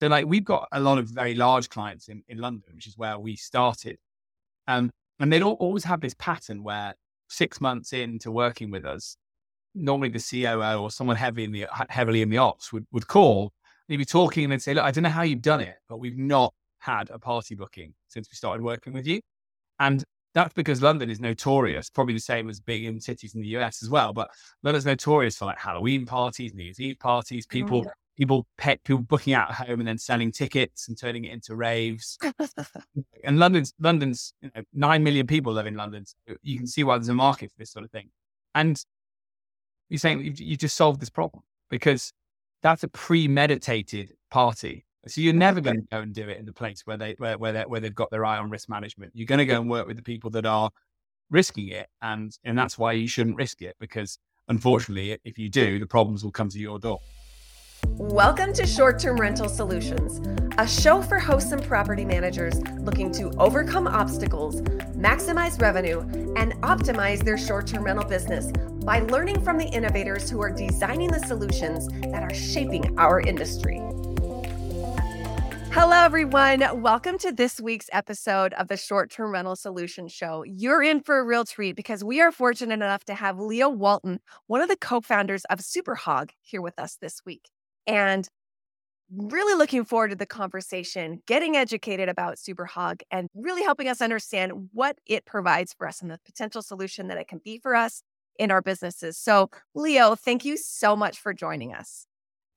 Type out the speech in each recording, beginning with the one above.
So like we've got a lot of very large clients in, in London, which is where we started. Um, and they'd always have this pattern where six months into working with us, normally the COO or someone heavy in the heavily in the ops would, would call. They'd be talking and they'd say, look, I don't know how you've done it, but we've not had a party booking since we started working with you. And that's because London is notorious, probably the same as big in cities in the US as well. But London's notorious for like Halloween parties, New Year's Eve parties, oh, people, people, pet, people booking out at home and then selling tickets and turning it into raves. and London's, London's, you know, nine million people live in London. So you can see why there's a market for this sort of thing. And you're saying you, you just solved this problem because that's a premeditated party so you're never going to go and do it in the place where they where where, where they've got their eye on risk management. You're going to go and work with the people that are risking it, and and that's why you shouldn't risk it because unfortunately, if you do, the problems will come to your door. Welcome to Short Term Rental Solutions, a show for hosts and property managers looking to overcome obstacles, maximize revenue, and optimize their short term rental business by learning from the innovators who are designing the solutions that are shaping our industry. Hello, everyone. Welcome to this week's episode of the Short Term Rental Solutions Show. You're in for a real treat because we are fortunate enough to have Leo Walton, one of the co founders of Superhog, here with us this week. And really looking forward to the conversation, getting educated about Superhog, and really helping us understand what it provides for us and the potential solution that it can be for us in our businesses. So, Leo, thank you so much for joining us.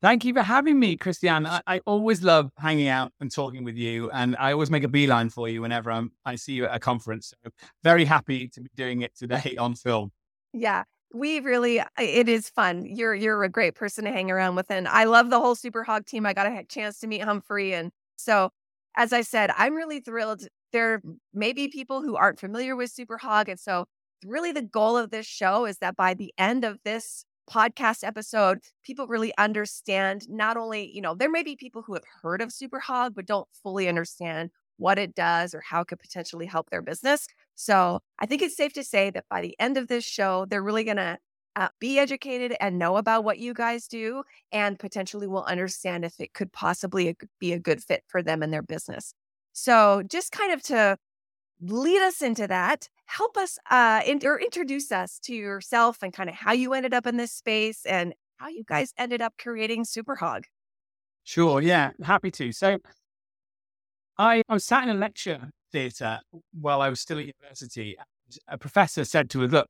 Thank you for having me, Christianne. I, I, always love hanging out and talking with you, and I always make a beeline for you whenever I'm, I see you at a conference. So very happy to be doing it today on film. Yeah, we really uh, it is fun. You're you're a great person to hang around with, and I love the whole Superhog team. I got a chance to meet Humphrey, and so as I said, I'm really thrilled. There may be people who aren't familiar with Superhog and so really the goal of this show is that by the end of this podcast episode, people really understand not only, you know, there may be people who have heard of Superhog but don't fully understand what it does or how it could potentially help their business. So I think it's safe to say that by the end of this show, they're really going to uh, be educated and know about what you guys do and potentially will understand if it could possibly be a good fit for them and their business. So, just kind of to lead us into that. Help us uh, in, or introduce us to yourself and kind of how you ended up in this space and how you guys ended up creating Superhog. Sure. Yeah. Happy to. So I, I was sat in a lecture theatre while I was still at university. And A professor said to us, look,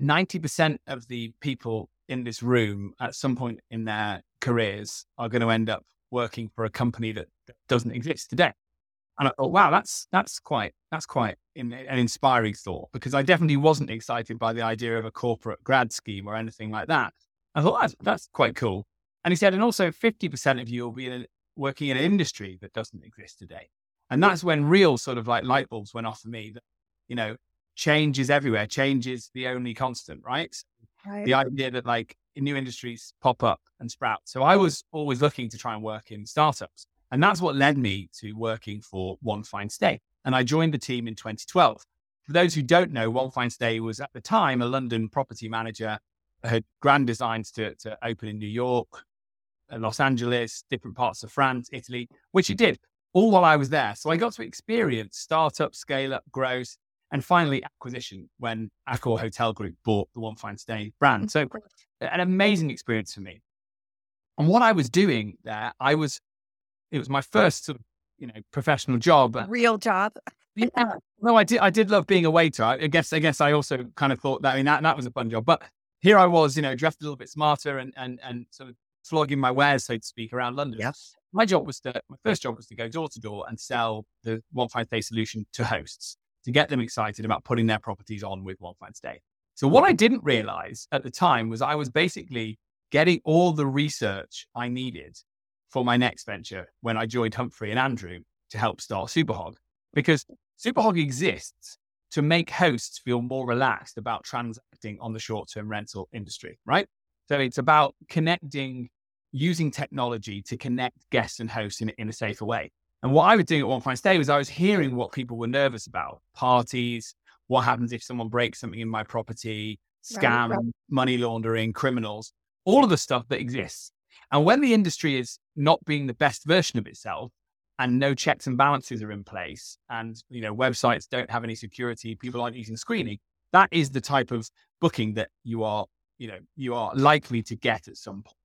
90% of the people in this room at some point in their careers are going to end up working for a company that doesn't exist today. And I thought, wow, that's that's quite that's quite an inspiring thought because I definitely wasn't excited by the idea of a corporate grad scheme or anything like that. I thought that's, that's quite cool. And he said, and also 50% of you will be in working in an industry that doesn't exist today. And that's when real sort of like light bulbs went off for me that, you know, change is everywhere. Change is the only constant, right? right? The idea that like new industries pop up and sprout. So I was always looking to try and work in startups. And that's what led me to working for One Fine Stay. And I joined the team in 2012. For those who don't know, One Fine Stay was at the time a London property manager, had grand designs to, to open in New York, Uh, Los Angeles, different parts of France, Italy, which it did all while I was there. So I got to experience startup, scale up, growth, and finally acquisition when Accor Hotel Group bought the One Fine Stay brand. Mm, so an amazing experience for me. And what I was doing there, I was it was my first sort of, you know, professional job. Real job. yeah. No, I did. I did love being a waiter. I guess. I guess I also kind of thought that. I mean, that, that was a fun job. But here I was, you know, dressed a little bit smarter and and and sort of flogging my wares, so to speak, around London. Yes. My job was to. My first job was to go door to door and sell the One Fine Stay solution to hosts to get them excited about putting their properties on with One Fine Stay. So what I mm-hmm. didn't realize at the time was I was basically getting all the research I needed for my next venture when I joined Humphrey and Andrew to help start Superhog. Because Superhog exists to make hosts feel more relaxed about transacting on the short term rental industry, right? So it's about connecting, using technology to connect guests and hosts in, in a safer way. And what I was doing at One Fine Stay was I was hearing what people were nervous about parties, what happens if someone breaks something in my property, scam, right, right. money laundering, criminals, all of the stuff that exists And when the industry is not being the best version of itself and no checks and balances are in place and you know websites don't have any security, people aren't using screening, that is the type of booking that you are, you know, you are likely to get at some point.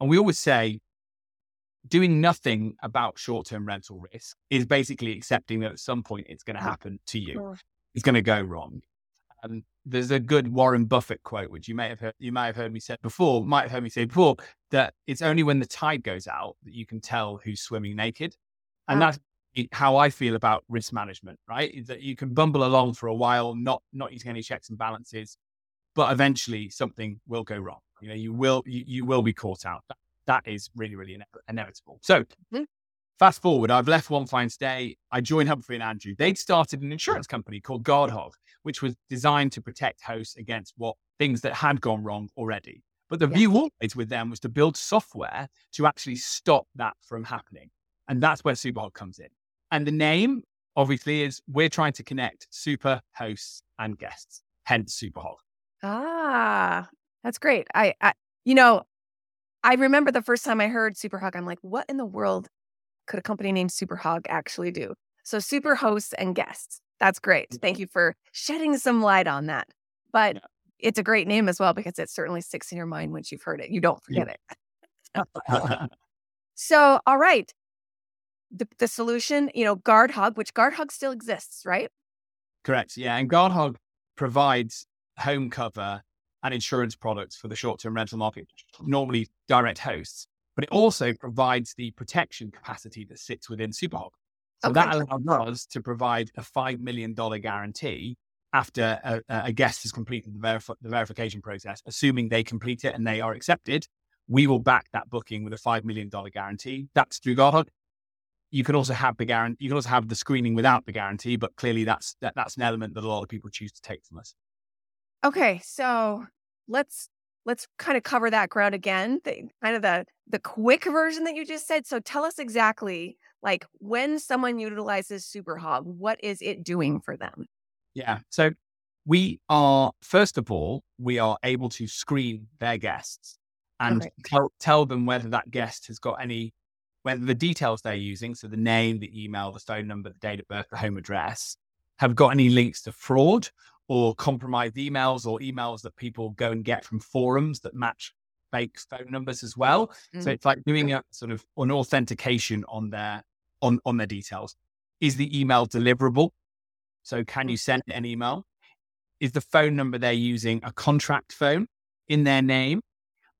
And we always say doing nothing about short-term rental risk is basically accepting that at some point it's going to happen to you. It's going to go wrong. And there's a good Warren Buffett quote, which you may have heard, you might have heard me say before, might have heard me say before, that it's only when the tide goes out that you can tell who's swimming naked. And ah. that's how I feel about risk management, right? Is that you can bumble along for a while, not not using any checks and balances, but eventually something will go wrong. You know, you will you, you will be caught out. That, that is really really ine- inevitable. So. Mm-hmm. Fast forward, I've left One Fine Stay. I joined Humphrey and Andrew. They'd started an insurance company called Guardhog, which was designed to protect hosts against what things that had gone wrong already. But the view always with them was to build software to actually stop that from happening. And that's where Superhog comes in. And the name, obviously, is we're trying to connect super hosts and guests, hence Superhog. Ah, that's great. I, I, you know, I remember the first time I heard Superhog, I'm like, what in the world could a company named Superhog actually do? So super hosts and guests. That's great. Thank you for shedding some light on that. But yeah. it's a great name as well because it certainly sticks in your mind once you've heard it. You don't forget yeah. it. so, all right the, the solution, you know, GuardHog, which GuardHog still exists, right? Correct. Yeah. And GuardHog provides home cover and insurance products for the short term rental market, normally direct hosts, but it also provides the protection capacity that sits within Superhog. So okay. that allows us to provide a $5 million guarantee after a, a guest has completed the, verif- the verification process, assuming they complete it and they are accepted. We will back that booking with a $5 million guarantee. That's through GuardHog you can also have the guarantee. You can also have the screening without the guarantee, but clearly that's that, that's an element that a lot of people choose to take from us. Okay, so let's let's kind of cover that ground again. The, kind of the the quick version that you just said. So tell us exactly like when someone utilizes Superhog, what is it doing for them? Yeah. So we are first of all we are able to screen their guests and okay. tell, tell them whether that guest has got any whether the details they're using, so the name, the email, the phone number, the date of birth, the home address, have got any links to fraud or compromised emails or emails that people go and get from forums that match fake phone numbers as well. Mm-hmm. So it's like doing a sort of an authentication on their on on their details. Is the email deliverable? So can you send an email? Is the phone number they're using a contract phone in their name,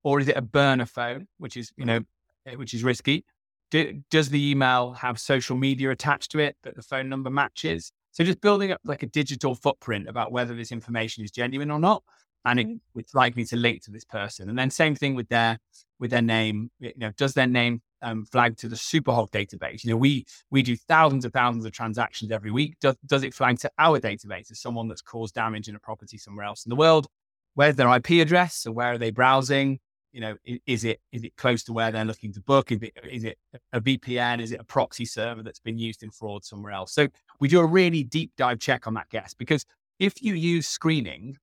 or is it a burner phone, which is you know eh, which is risky? Do, does the email have social media attached to it that the phone number matches? So just building up like a digital footprint about whether this information is genuine or not, and it, it's likely to link to this person. And then same thing with their with their name. You know, does their name um, flag to the Superhog database? You know, we we do thousands of thousands of transactions every week. Does does it flag to our database as someone that's caused damage in a property somewhere else in the world? Where's their IP address? So where are they browsing? you know, is it is it close to where they're looking to book? Is it is it a VPN? Is it a proxy server that's been used in fraud somewhere else? So we do a really deep dive check on that guest because if you use screening,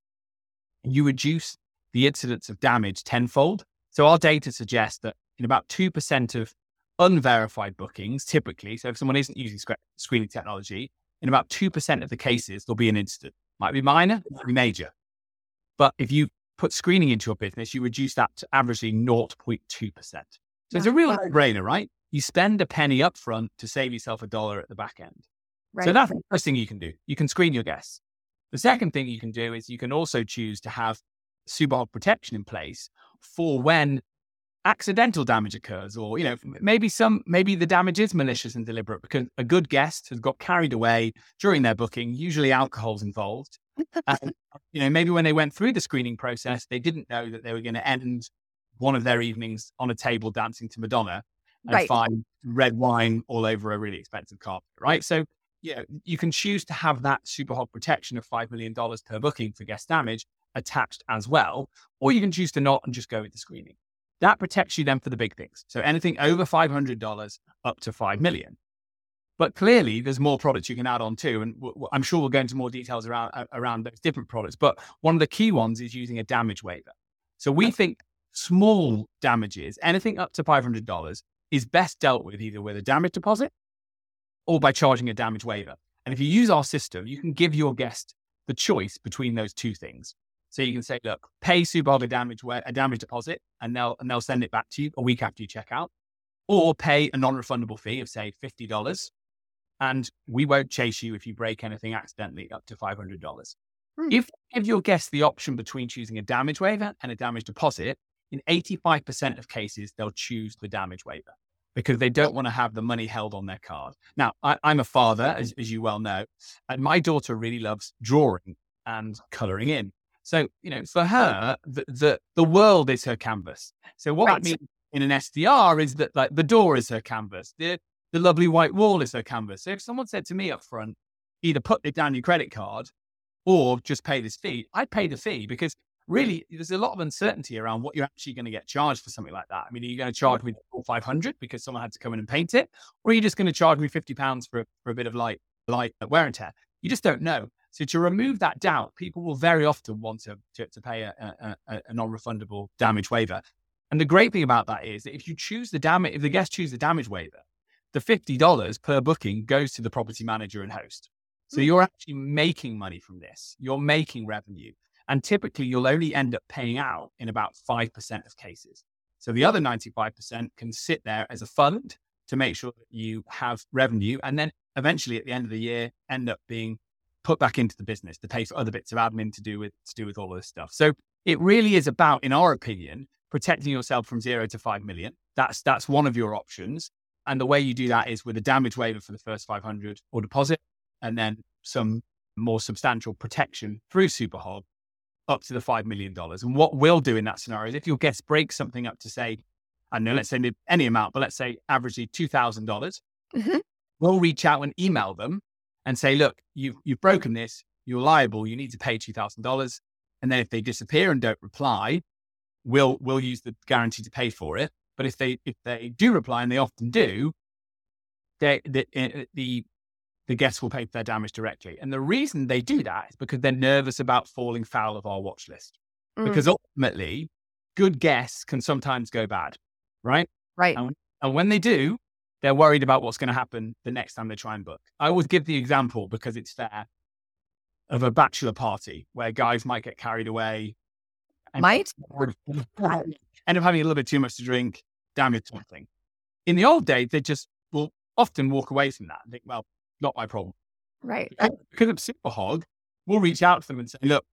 you reduce the incidence of damage tenfold. So our data suggests that in about two percent of unverified bookings, typically, so if someone isn't using screening technology, in about two percent of the cases there'll be an incident. Might be minor, might be major. But if you put screening into your business, you reduce that to averagely 0.2%. So yeah. it's a real brainer, right? You spend a penny up front to save yourself a dollar at the back end. Right. So that's the first thing you can do. You can screen your guests. The second thing you can do is you can also choose to have Superhog protection in place for when accidental damage occurs or you know maybe some maybe the damage is malicious and deliberate because a good guest has got carried away during their booking usually alcohol's involved and, you know, maybe when they went through the screening process, they didn't know that they were going to end one of their evenings on a table dancing to Madonna and right. find red wine all over a really expensive carpet, right? So, yeah, you can choose to have that Superhog protection of $5 million per booking for guest damage attached as well, or you can choose to not and just go with the screening. That protects you then for the big things. So anything over $500 up to 5 million. But clearly, there's more products you can add on too, and w- I'm sure we'll go into more details around around those different products. But one of the key ones is using a damage waiver. So we think small damages, anything up to $500, is best dealt with either with a damage deposit or by charging a damage waiver. And if you use our system, you can give your guest the choice between those two things. So you can say, look, pay Superhog a damage a damage deposit, and they'll and they'll send it back to you a week after you check out, or pay a non-refundable fee of say fifty dollars, and we won't chase you if you break anything accidentally up to five hundred dollars. Hmm. If you give your guest the option between choosing a damage waiver and a damage deposit, in eighty five percent of cases they'll choose the damage waiver because they don't want to have the money held on their card. Now, I, am a father, as, as, you well know, and my daughter really loves drawing and coloring in. So, you know, for her, the, the, the world is her canvas. So what right. that means in an STR is that like the door is her canvas. The, the lovely white wall is her canvas. So if someone said to me up front, either put it down your credit card or just pay this fee, I'd pay the fee because really there's a lot of uncertainty around what you're actually going to get charged for something like that. I mean, are you going to charge me 500 because someone had to come in and paint it? Or are you just going to charge me 50 pounds for, for a bit of light, light wear and tear? You just don't know. So to remove that doubt, people will very often want to, to, to pay a, a, a, a non-refundable damage waiver. And the great thing about that is that if you choose the damage, if the guest choose the damage waiver, the $50 per booking goes to the property manager and host. So hmm. you're actually making money from this. You're making revenue. And typically, you'll only end up paying out in about 5% of cases. So the other 95% can sit there as a fund to make sure that you have revenue. And then eventually, at the end of the year, end up being put back into the business to pay for other bits of admin to do with to do with all this stuff. So it really is about, in our opinion, protecting yourself from zero to five million. That's that's one of your options. And the way you do that is with a damage waiver for the first 500 or deposit, and then some more substantial protection through Superhog up to the $5 million. And what we'll do in that scenario is if your guest breaks something up to say, I don't know, let's say any amount, but let's say averagely $2,000, dollars mm-hmm. we'll reach out and email them and say, look, you've, you've broken this, you're liable, you need to pay $2,000. And then if they disappear and don't reply, we'll, we'll use the guarantee to pay for it. But if they, if they do reply, and they often do, they, the, eh, the the guests will pay for their damage directly. And the reason they do that is because they're nervous about falling foul of our watch list. Mm. Because ultimately, good guests can sometimes go bad, right? Right. And, and when they do, they're worried about what's going to happen the next time they try and book. I always give the example because it's fair of a bachelor party where guys might get carried away. And might end up having a little bit too much to drink, damage something. In the old days, they just will often walk away from that and think, well, not my problem. Right. Because of Superhog, we'll reach out to them and say, look,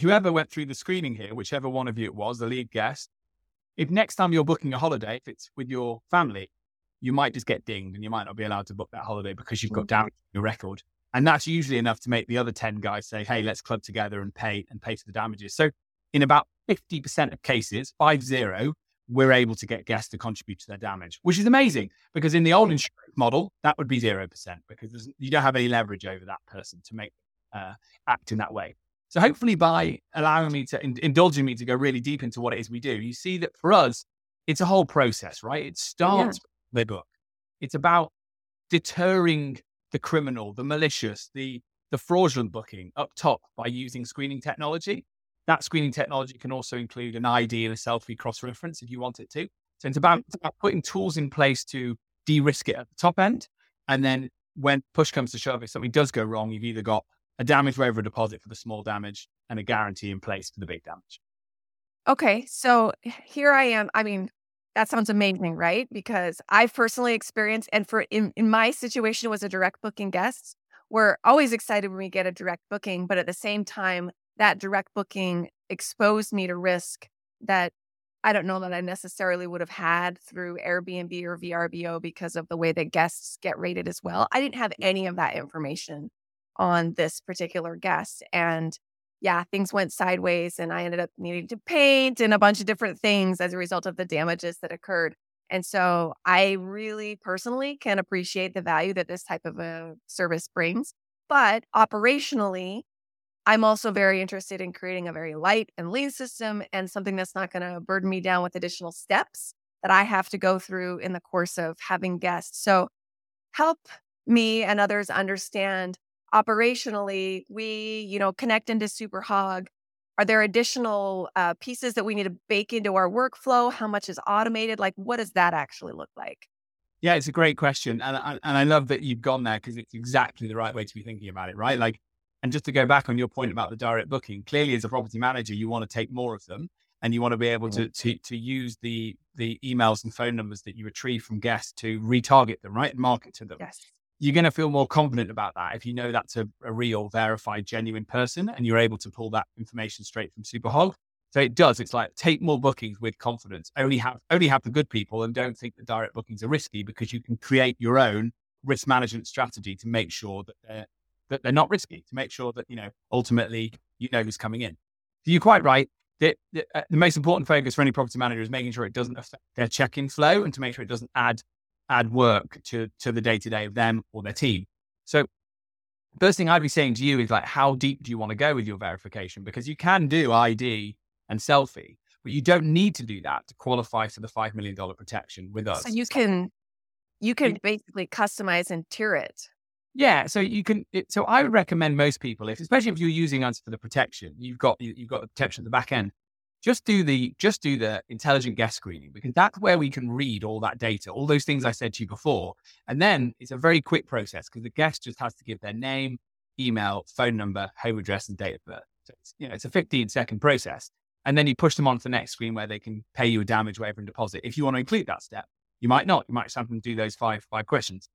whoever went through the screening here, whichever one of you it was, the lead guest, if next time you're booking a holiday, if it's with your family, you might just get dinged and you might not be allowed to book that holiday because you've got mm. damage in your record. And that's usually enough to make the other 10 guys say, hey, let's club together and pay and pay for the damages. So in about 50% of cases, five zero, we're able to get guests to contribute to their damage, which is amazing because in the old insurance model, that would be 0% because you don't have any leverage over that person to make uh, act in that way. So hopefully by allowing me to, in, indulging me to go really deep into what it is we do, you see that for us, it's a whole process, right? It starts yeah. the book. It's about deterring the criminal, the malicious, the, the fraudulent booking up top by using screening technology. That screening technology can also include an ID and a selfie cross reference if you want it to. So it's about, it's about putting tools in place to de risk it at the top end. And then when push comes to shove, if something does go wrong, you've either got a damage waiver deposit for the small damage and a guarantee in place for the big damage. Okay. So here I am. I mean, that sounds amazing, right? Because I've personally experienced, and for in, in my situation was a direct booking guest. We're always excited when we get a direct booking, but at the same time, that direct booking exposed me to risk that I don't know that I necessarily would have had through Airbnb or VRBO because of the way that guests get rated as well. I didn't have any of that information on this particular guest. And yeah, things went sideways and I ended up needing to paint and a bunch of different things as a result of the damages that occurred. And so I really personally can appreciate the value that this type of a service brings. But operationally, I'm also very interested in creating a very light and lean system and something that's not going to burden me down with additional steps that I have to go through in the course of having guests. So help me and others understand operationally we, you know, connect into Superhog. are there additional uh, pieces that we need to bake into our workflow? How much is automated? Like, what does that actually look like? Yeah, it's a great question, and and I love that you've gone there because it's exactly the right way to be thinking about it, right? Like, and just to go back on your point about the direct booking, clearly as a property manager, you want to take more of them, and you want to be able mm-hmm. to to to use the the emails and phone numbers that you retrieve from guests to retarget them, right, and market to them. Yes you're going to feel more confident about that if you know that's a, a, real, verified, genuine person and you're able to pull that information straight from Superhog. So it does. It's like take more bookings with confidence. Only have only have the good people and don't think that direct bookings are risky because you can create your own risk management strategy to make sure that they're that they're not risky, to make sure that, you know, ultimately you know who's coming in. So you're quite right. The, the, uh, the most important focus for any property manager is making sure it doesn't affect their check-in flow and to make sure it doesn't add add work to to the day to day of them or their team. So first thing I'd be saying to you is like, how deep do you want to go with your verification? Because you can do ID and selfie, but you don't need to do that to qualify for the five million dollar protection with us. So you can you can basically customize and tier it. Yeah, so you can. It, so I would recommend most people, if especially if you're using us for the protection, you've got you've got the protection at the back end just do the just do the intelligent guest screening because that's where we can read all that data, all those things I said to you before. And then it's a very quick process because the guest just has to give their name, email, phone number, home address, and date of birth. So it's, you know, it's a 15 second process. And then you push them on to the next screen where they can pay you a damage waiver and deposit. If you want to include that step, you might not. You might just have them do those five five questions.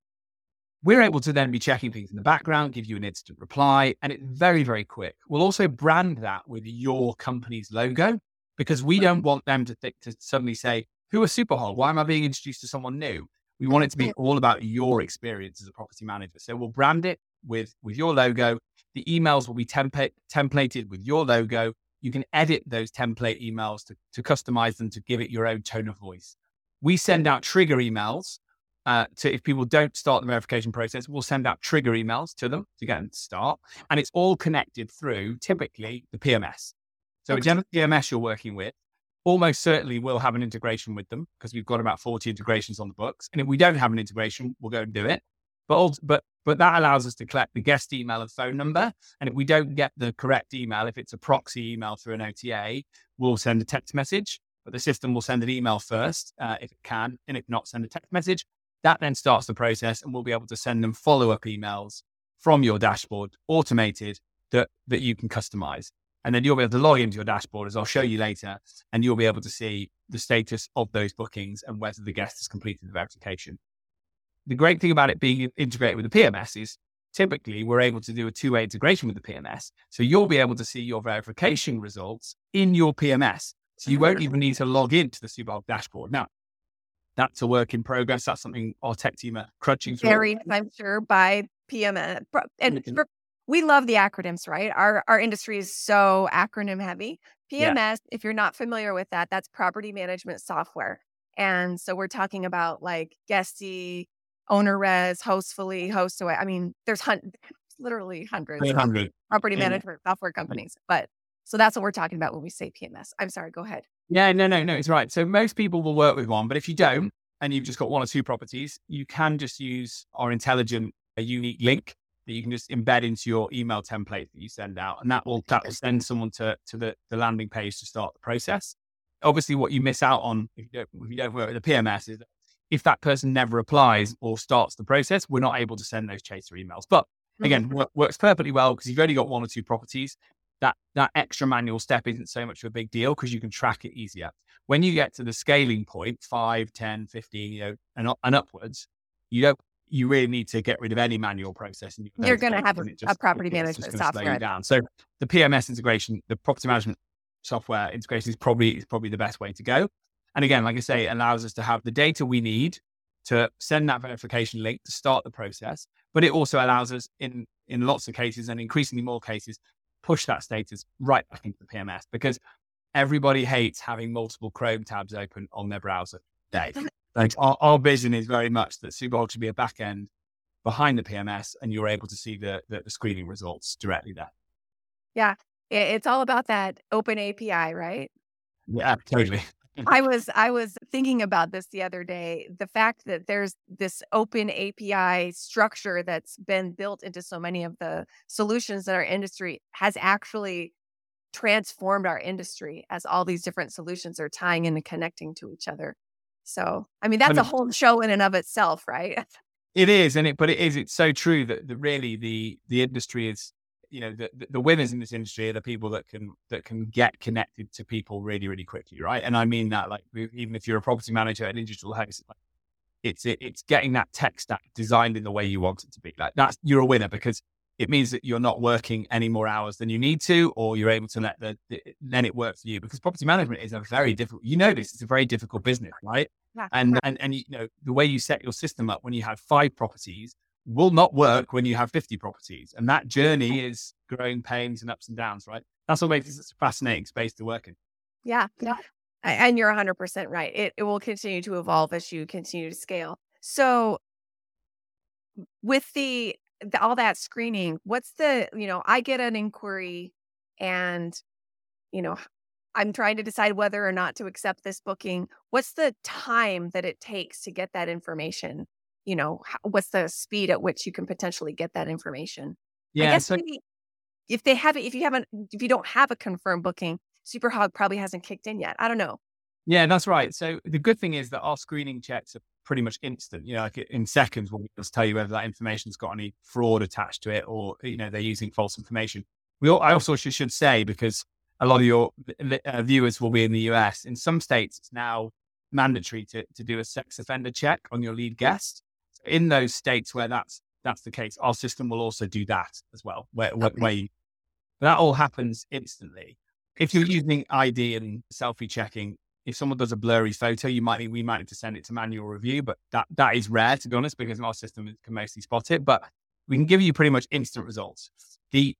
We're able to then be checking things in the background, give you an instant reply, and it's very, very quick. We'll also brand that with your company's logo because we don't mm-hmm. want them to think to suddenly say, "Who "Who is Superhog? Why am I being introduced to someone new?" We want it to be all about your experience as a property manager. So we'll brand it with with your logo. The emails will be template templated with your logo. You can edit those template emails to, to customize them to give it your own tone of voice. We send out trigger emails uh, to if people don't start the verification process, we'll send out trigger emails to them to get them to start, and it's all connected through typically the PMS. So okay. a general PMS you're working with almost certainly will have an integration with them because we've got about 40 integrations on the books. And if we don't have an integration, we'll go and do it. But but but that allows us to collect the guest email and phone number. And if we don't get the correct email, if it's a proxy email through an OTA, we'll send a text message. But the system will send an email first uh, if it can, and if not, send a text message. That then starts the process, and we'll be able to send them follow up emails from your dashboard, automated that that you can customize. And then you'll be able to log into your dashboard, as I'll show you later, and you'll be able to see the status of those bookings and whether the guest has completed the verification. The great thing about it being integrated with the PMS is typically we're able to do a two way integration with the PMS. So you'll be able to see your verification results in your PMS. So you mm-hmm. won't even need to log into the Superhog dashboard. Now, that's a work in progress. That's something our tech team are crunching through. Very, I'm sure, by PMS. And for we love the acronyms, right? Our our industry is so acronym heavy. PMS, yeah. if you're not familiar with that, that's property management software. And so we're talking about like Guesty, OwnerRez, Hostfully, Hostaway. I mean, there's hun- literally hundreds 800. of property yeah. management software companies. But so that's what we're talking about when we say PMS. I'm sorry, go ahead. Yeah, no, no, no, it's right. So most people will work with one, but if you don't and you've just got one or two properties, you can just use our intelligent, a unique link that you can just embed into your email template that you send out, and that will that will send someone to to the, the landing page to start the process. Obviously, what you miss out on if you don't if you don't work with the PMS is that if that person never applies or starts the process, we're not able to send those chaser emails. But again, mm-hmm. works perfectly well because you've only got one or two properties. That that extra manual step isn't so much of a big deal because you can track it easier. When you get to the scaling point, 5, 10, 15, you know, and, and upwards, you don't you really need to get rid of any manual process. And you are going to have a, just, a, property management software. down. So the PMS integration, the property management software integration is probably is probably the best way to go. And again, like I say, it allows us to have the data we need to send that verification link to start the process. But it also allows us in in lots of cases and increasingly more cases, push that status right back into the PMS because everybody hates having multiple Chrome tabs open on their browser. Dave. Like our, our vision is very much that Superhog should be a back end behind the PMS, and you're able to see the, the, the screening results directly there. Yeah, it's all about that open API, right? Yeah, totally. I was I was thinking about this the other day. The fact that there's this open API structure that's been built into so many of the solutions that our industry has actually transformed our industry as all these different solutions are tying in and connecting to each other. So, I mean, that's a whole show in and of itself, right? It is, and it, but it is. It's so true that, that really the the industry is, you know, the the winners in this industry are the people that can that can get connected to people really, really quickly, right? And I mean that, like, even if you're a property manager at a digital house, like, it's it, it's getting that tech stack designed in the way you want it to be. Like that's you're a winner because it means that you're not working any more hours than you need to, or you're able to let the, the then it work for you. Because property management is a very difficult. You know this; it's a very difficult business, right? Yeah. And and and you know the way you set your system up when you have five properties will not work when you have 50 properties. And that journey is growing pains and ups and downs, right? That's what makes it such a fascinating space to work in. Yeah. Yeah. And you're 100% right. It, it will continue to evolve as you continue to scale. So, with the the, all that screening, what's the, you know, I get an inquiry and, you know, I'm trying to decide whether or not to accept this booking. What's the time that it takes to get that information? You know, what's the speed at which you can potentially get that information? Yeah. I guess so- maybe if they haven't, if you haven't, if you don't have a confirmed booking, Superhog probably hasn't kicked in yet. I don't know. Yeah, that's right. So the good thing is that our screening checks are pretty much instant. You know, like in seconds, we'll just tell you whether that information's got any fraud attached to it or, you know, they're using false information. We all, I also should say, because a lot of your uh, viewers will be in the US, in some states, it's now mandatory to, to do a sex offender check on your lead guest. In those states where that's that's the case, our system will also do that as well, where, okay. where you, that all happens instantly. If you're using ID and selfie checking, if someone does a blurry photo, you might need, we might need to send it to manual review, but that that is rare to be honest, because our system can mostly spot it. But we can give you pretty much instant results. The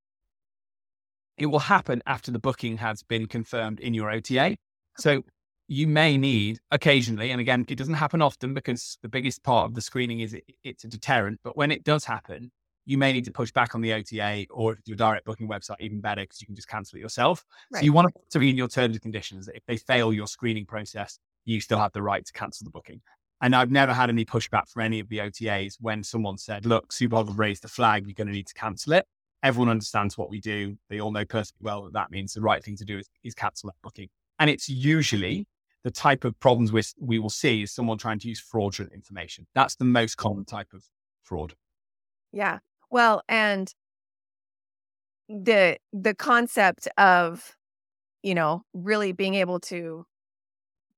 it will happen after the booking has been confirmed in your OTA. So you may need occasionally, and again, it doesn't happen often because the biggest part of the screening is it, it's a deterrent. But when it does happen, you may need to push back on the OTA or your direct booking website, even better, because you can just cancel it yourself. Right. So you want to be in your terms and conditions that if they fail your screening process, you still have the right to cancel the booking. And I've never had any pushback from any of the OTAs when someone said, look, Superhog have raised the flag, you're going to need to cancel it. Everyone understands what we do. They all know perfectly well that that means the right thing to do is, is cancel that booking. And it's usually the type of problems we, we will see is someone trying to use fraudulent information. That's the most common type of fraud. Yeah. Well, and the the concept of you know really being able to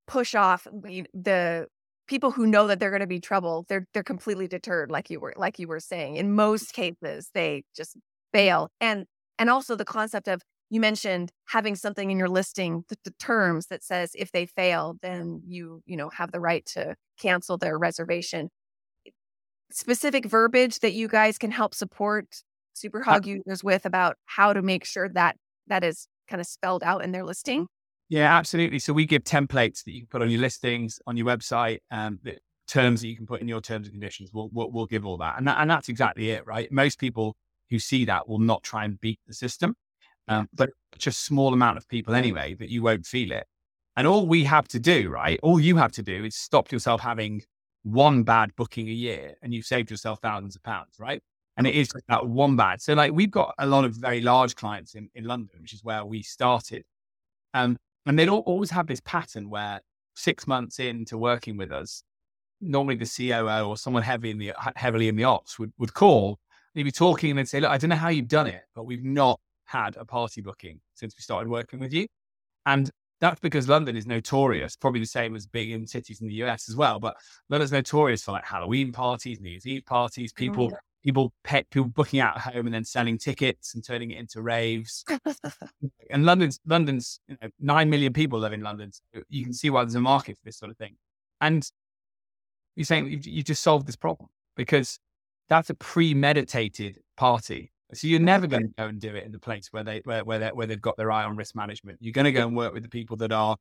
push off the people who know that they're going to be trouble they're they're completely deterred like you were like you were saying in most cases they just bail and and also the concept of you mentioned having something in your listing the, the terms that says if they fail then you you know have the right to cancel their reservation specific verbiage that you guys can help support Superhog users with about how to make sure that that is kind of spelled out in their listing? Yeah, absolutely. So we give templates that you can put on your listings, on your website, um, the terms that you can put in your terms and conditions. We'll, we'll, we'll give all that. And, that, and that's exactly it, right? Most people who see that will not try and beat the system, um, but just small amount of people anyway that you won't feel it. And all we have to do, right? All you have to do is stop yourself having one bad booking a year and you've saved yourself thousands of pounds, right? And it is that one bad. So like we've got a lot of very large clients in, in London, which is where we started. Um, and they'd always have this pattern where six months into working with us, normally the COO or someone heavy in the heavily in the ops would, would call. They'd be talking and they'd say, look, I don't know how you've done it, but we've not had a party booking since we started working with you. And that's because London is notorious, probably the same as big in cities in the US as well. But London's notorious for like Halloween parties, New Year's Eve parties, people, yeah. people, pet, people booking out at home and then selling tickets and turning it into raves. and London's, London's, you know, nine million people live in London. So you can see why there's a market for this sort of thing. And you're saying you, you just solved this problem because that's a premeditated party so you're never going to go and do it in the place where they where where, where they've got their eye on risk management. You're going to go and work with the people that are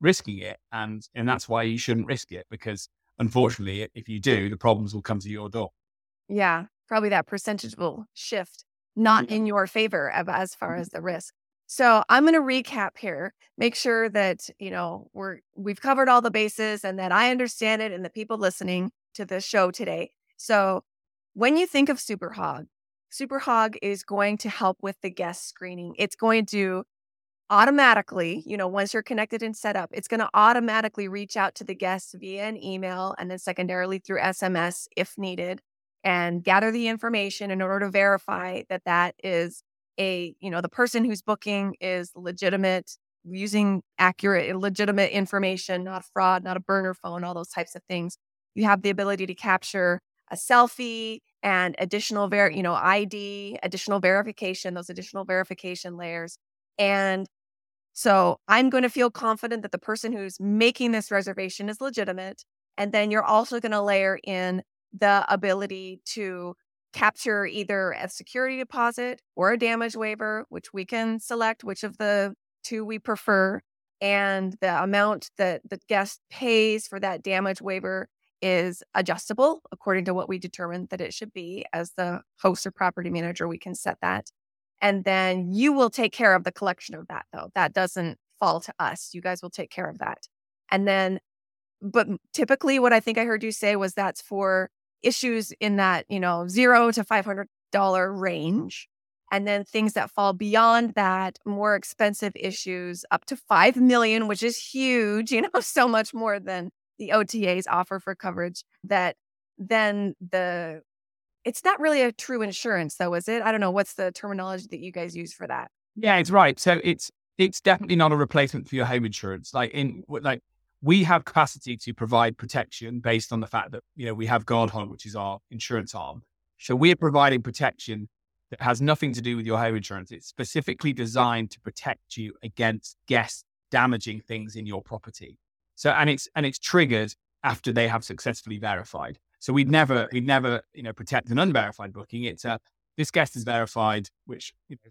risking it, and and that's why you shouldn't risk it because unfortunately, if you do, the problems will come to your door. Yeah, probably that percentage will shift, not in your favor as far mm-hmm. as the risk. So I'm going to recap here, make sure that you know we're we've covered all the bases and that I understand it and the people listening to the show today. So when you think of Superhog, Superhog is going to help with the guest screening. It's going to automatically, you know, once you're connected and set up, it's going to automatically reach out to the guests via an email and then secondarily through SMS if needed and gather the information in order to verify that that is a, you know, the person who's booking is legitimate, using accurate, legitimate information, not fraud, not a burner phone, all those types of things. You have the ability to capture a selfie and additional ver you know id additional verification those additional verification layers. And so i'm going to feel confident that the person who's making this reservation is legitimate and then you're also going to layer in the ability to capture either a security deposit or a damage waiver which we can select which of the two we prefer and the amount that the guest pays for that damage waiver is adjustable according to what we determined that it should be. As the host or property manager, we can set that. And then you will take care of the collection of that, though. That doesn't fall to us. You guys will take care of that. And then, but typically, what I think I heard you say was that's for issues in that, you know, zero to $500 range. And then things that fall beyond that, more expensive issues up to 5 million, which is huge, you know, so much more than the OTAs offer for coverage that then the it's not really a true insurance though, is it? I don't know. What's the terminology that you guys use for that? Yeah, it's right. So it's it's definitely not a replacement for your home insurance. Like in like we have capacity to provide protection based on the fact that you know we have Guardhog, which is our insurance arm. So we're providing protection that has nothing to do with your home insurance. It's specifically designed to protect you against guests damaging things in your property. So and it's and it's triggered after they have successfully verified. So we'd never we'd never you know protect an unverified booking. It's a this guest is verified, which you know,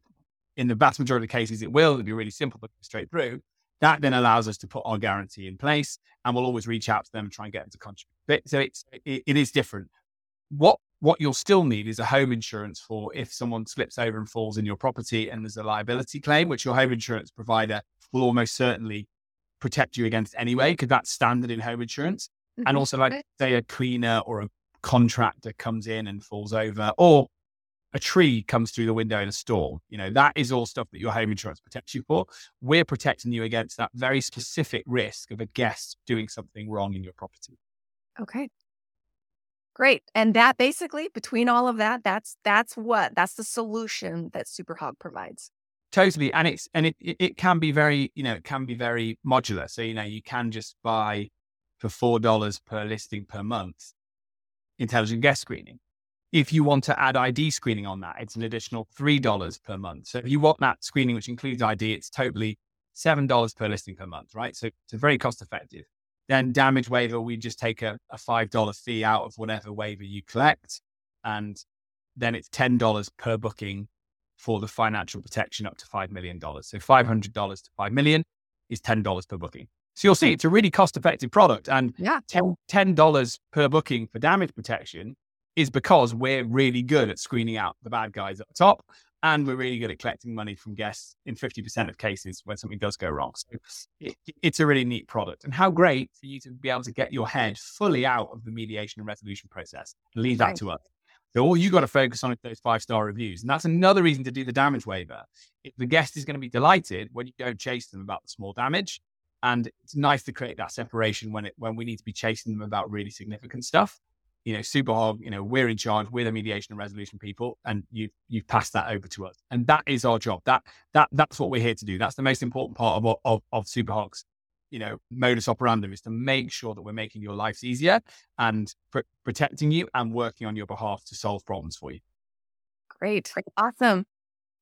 in the vast majority of cases it will. It'll be really simple, but straight through. That then allows us to put our guarantee in place, and we'll always reach out to them and try and get them to contribute. So it's it, it is different. What what you'll still need is a home insurance for if someone slips over and falls in your property and there's a liability claim, which your home insurance provider will almost certainly protect you against anyway, because that's standard in home insurance. Mm-hmm. And also, like, say a cleaner or a contractor comes in and falls over, or a tree comes through the window in a storm. You know, that is all stuff that your home insurance protects you for. We're protecting you against that very specific risk of a guest doing something wrong in your property. Okay. Great. And that basically between all of that, that's that's what that's the solution that Superhog provides. Totally, and it's and it, it can be very you know it can be very modular. So you know you can just buy for four dollars per listing per month intelligent guest screening. If you want to add ID screening on that, it's an additional three dollars per month. So if you want that screening, which includes ID, it's totally seven dollars per listing per month, right? So it's very cost effective. Then damage waiver, we just take a, a five dollar fee out of whatever waiver you collect, and then it's ten dollars per booking for the financial protection up to $5 million. So $500 to 5 million is $10 per booking. So you'll see hmm. it's a really cost effective product. And yeah. $10 per booking for damage protection is because we're really good at screening out the bad guys at the top. And we're really good at collecting money from guests in 50% of cases when something does go wrong. So it, it's a really neat product. And how great for you to be able to get your head fully out of the mediation and resolution process and leave that to us. So all you got to focus on is those five star reviews. And that's another reason to do the damage waiver. If the guest is going to be delighted when you don't chase them about the small damage. And it's nice to create that separation when it when we need to be chasing them about really significant stuff. You know, Superhog, you know, we're in charge, we're the mediation and resolution people, and you've you've passed that over to us. And that is our job. That that that's what we're here to do. That's the most important part of of, of Superhog's you know, modus operandi is to make sure that we're making your lives easier and pr- protecting you and working on your behalf to solve problems for you. Great. Awesome.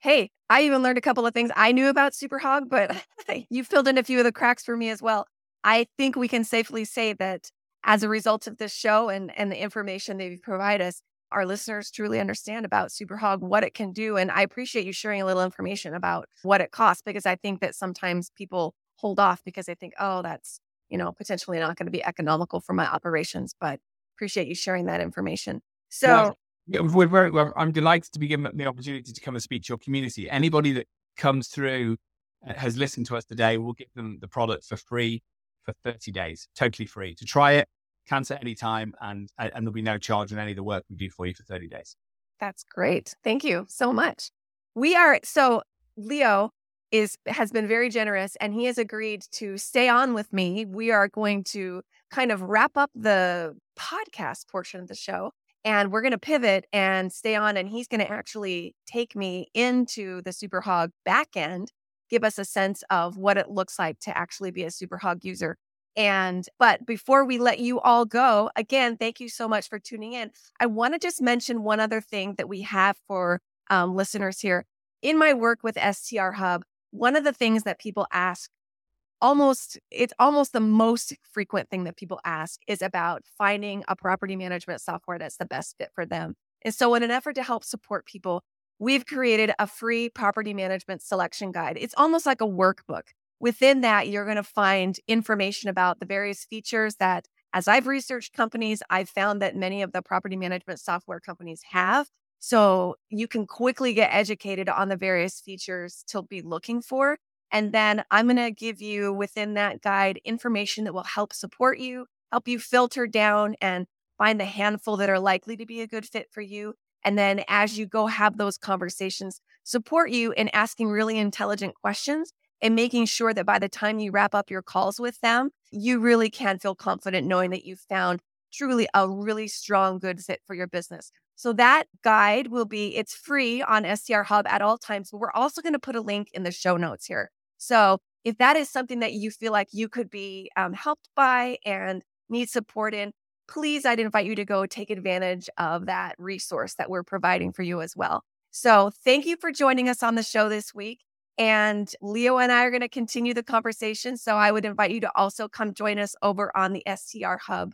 Hey, I even learned a couple of things I knew about Superhog, but you filled in a few of the cracks for me as well. I think we can safely say that as a result of this show and, and the information that you provide us, our listeners truly understand about Superhog, what it can do. And I appreciate you sharing a little information about what it costs because I think that sometimes people hold off because I think, oh, that's, you know, potentially not going to be economical for my operations. But appreciate you sharing that information. So, yeah, we're very, well, I'm delighted to be given the opportunity to come and speak to your community. Anybody that comes through uh, has listened to us today, we'll give them the product for free for 30 days, totally free to try it, cancel any time, and and there'll be no charge on any of the work we do for you for 30 days. That's great. Thank you so much. We are so Leo is has been very generous and he has agreed to stay on with me. We are going to kind of wrap up the podcast portion of the show and we're going to pivot and stay on and he's going to actually take me into the superhog backend give us a sense of what it looks like to actually be a superhog user. And but before we let you all go again thank you so much for tuning in. I want to just mention one other thing that we have for um, listeners here. In my work with str hub one of the things that people ask almost it's almost the most frequent thing that people ask is about finding a property management software that's the best fit for them. And so in an effort to help support people, we've created a free property management selection guide. It's almost like a workbook. Within that, you're going to find information about the various features that as I've researched companies, I've found that many of the property management software companies have. So you can quickly get educated on the various features to be looking for. And then I'm going to give you within that guide information that will help support you, help you filter down and find the handful that are likely to be a good fit for you. And then as you go have those conversations, support you in asking really intelligent questions and making sure that by the time you wrap up your calls with them, you really can feel confident knowing that you've found truly a really strong, good fit for your business. So that guide will be, it's free on STR Hub at all times, but we're also going to put a link in the show notes here. So if that is something that you feel like you could be um, helped by and need support in, please, I'd invite you to go take advantage of that resource that we're providing for you as well. So thank you for joining us on the show this week. And Leo and I are going to continue the conversation. So I would invite you to also come join us over on the STR Hub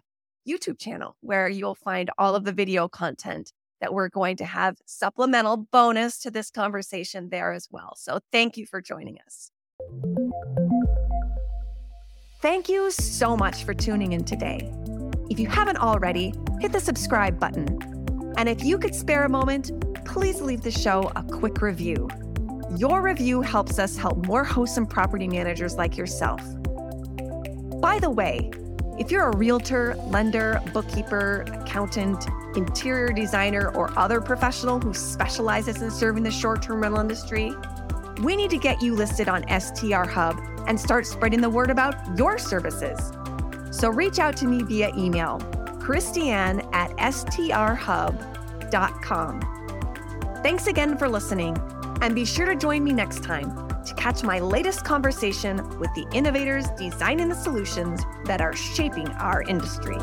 YouTube channel, where you'll find all of the video content that we're going to have supplemental bonus to this conversation there as well. So thank you for joining us. Thank you so much for tuning in today. If you haven't already, hit the subscribe button. And if you could spare a moment, please leave the show a quick review. Your review helps us help more hosts and property managers like yourself. By the way, if you're a realtor, lender, bookkeeper, accountant, interior designer, or other professional who specializes in serving the short term rental industry, we need to get you listed on STR Hub and start spreading the word about your services. So reach out to me via email, Christianne at strhub.com. Thanks again for listening, and be sure to join me next time to catch my latest conversation with the innovators designing the solutions that are shaping our industry.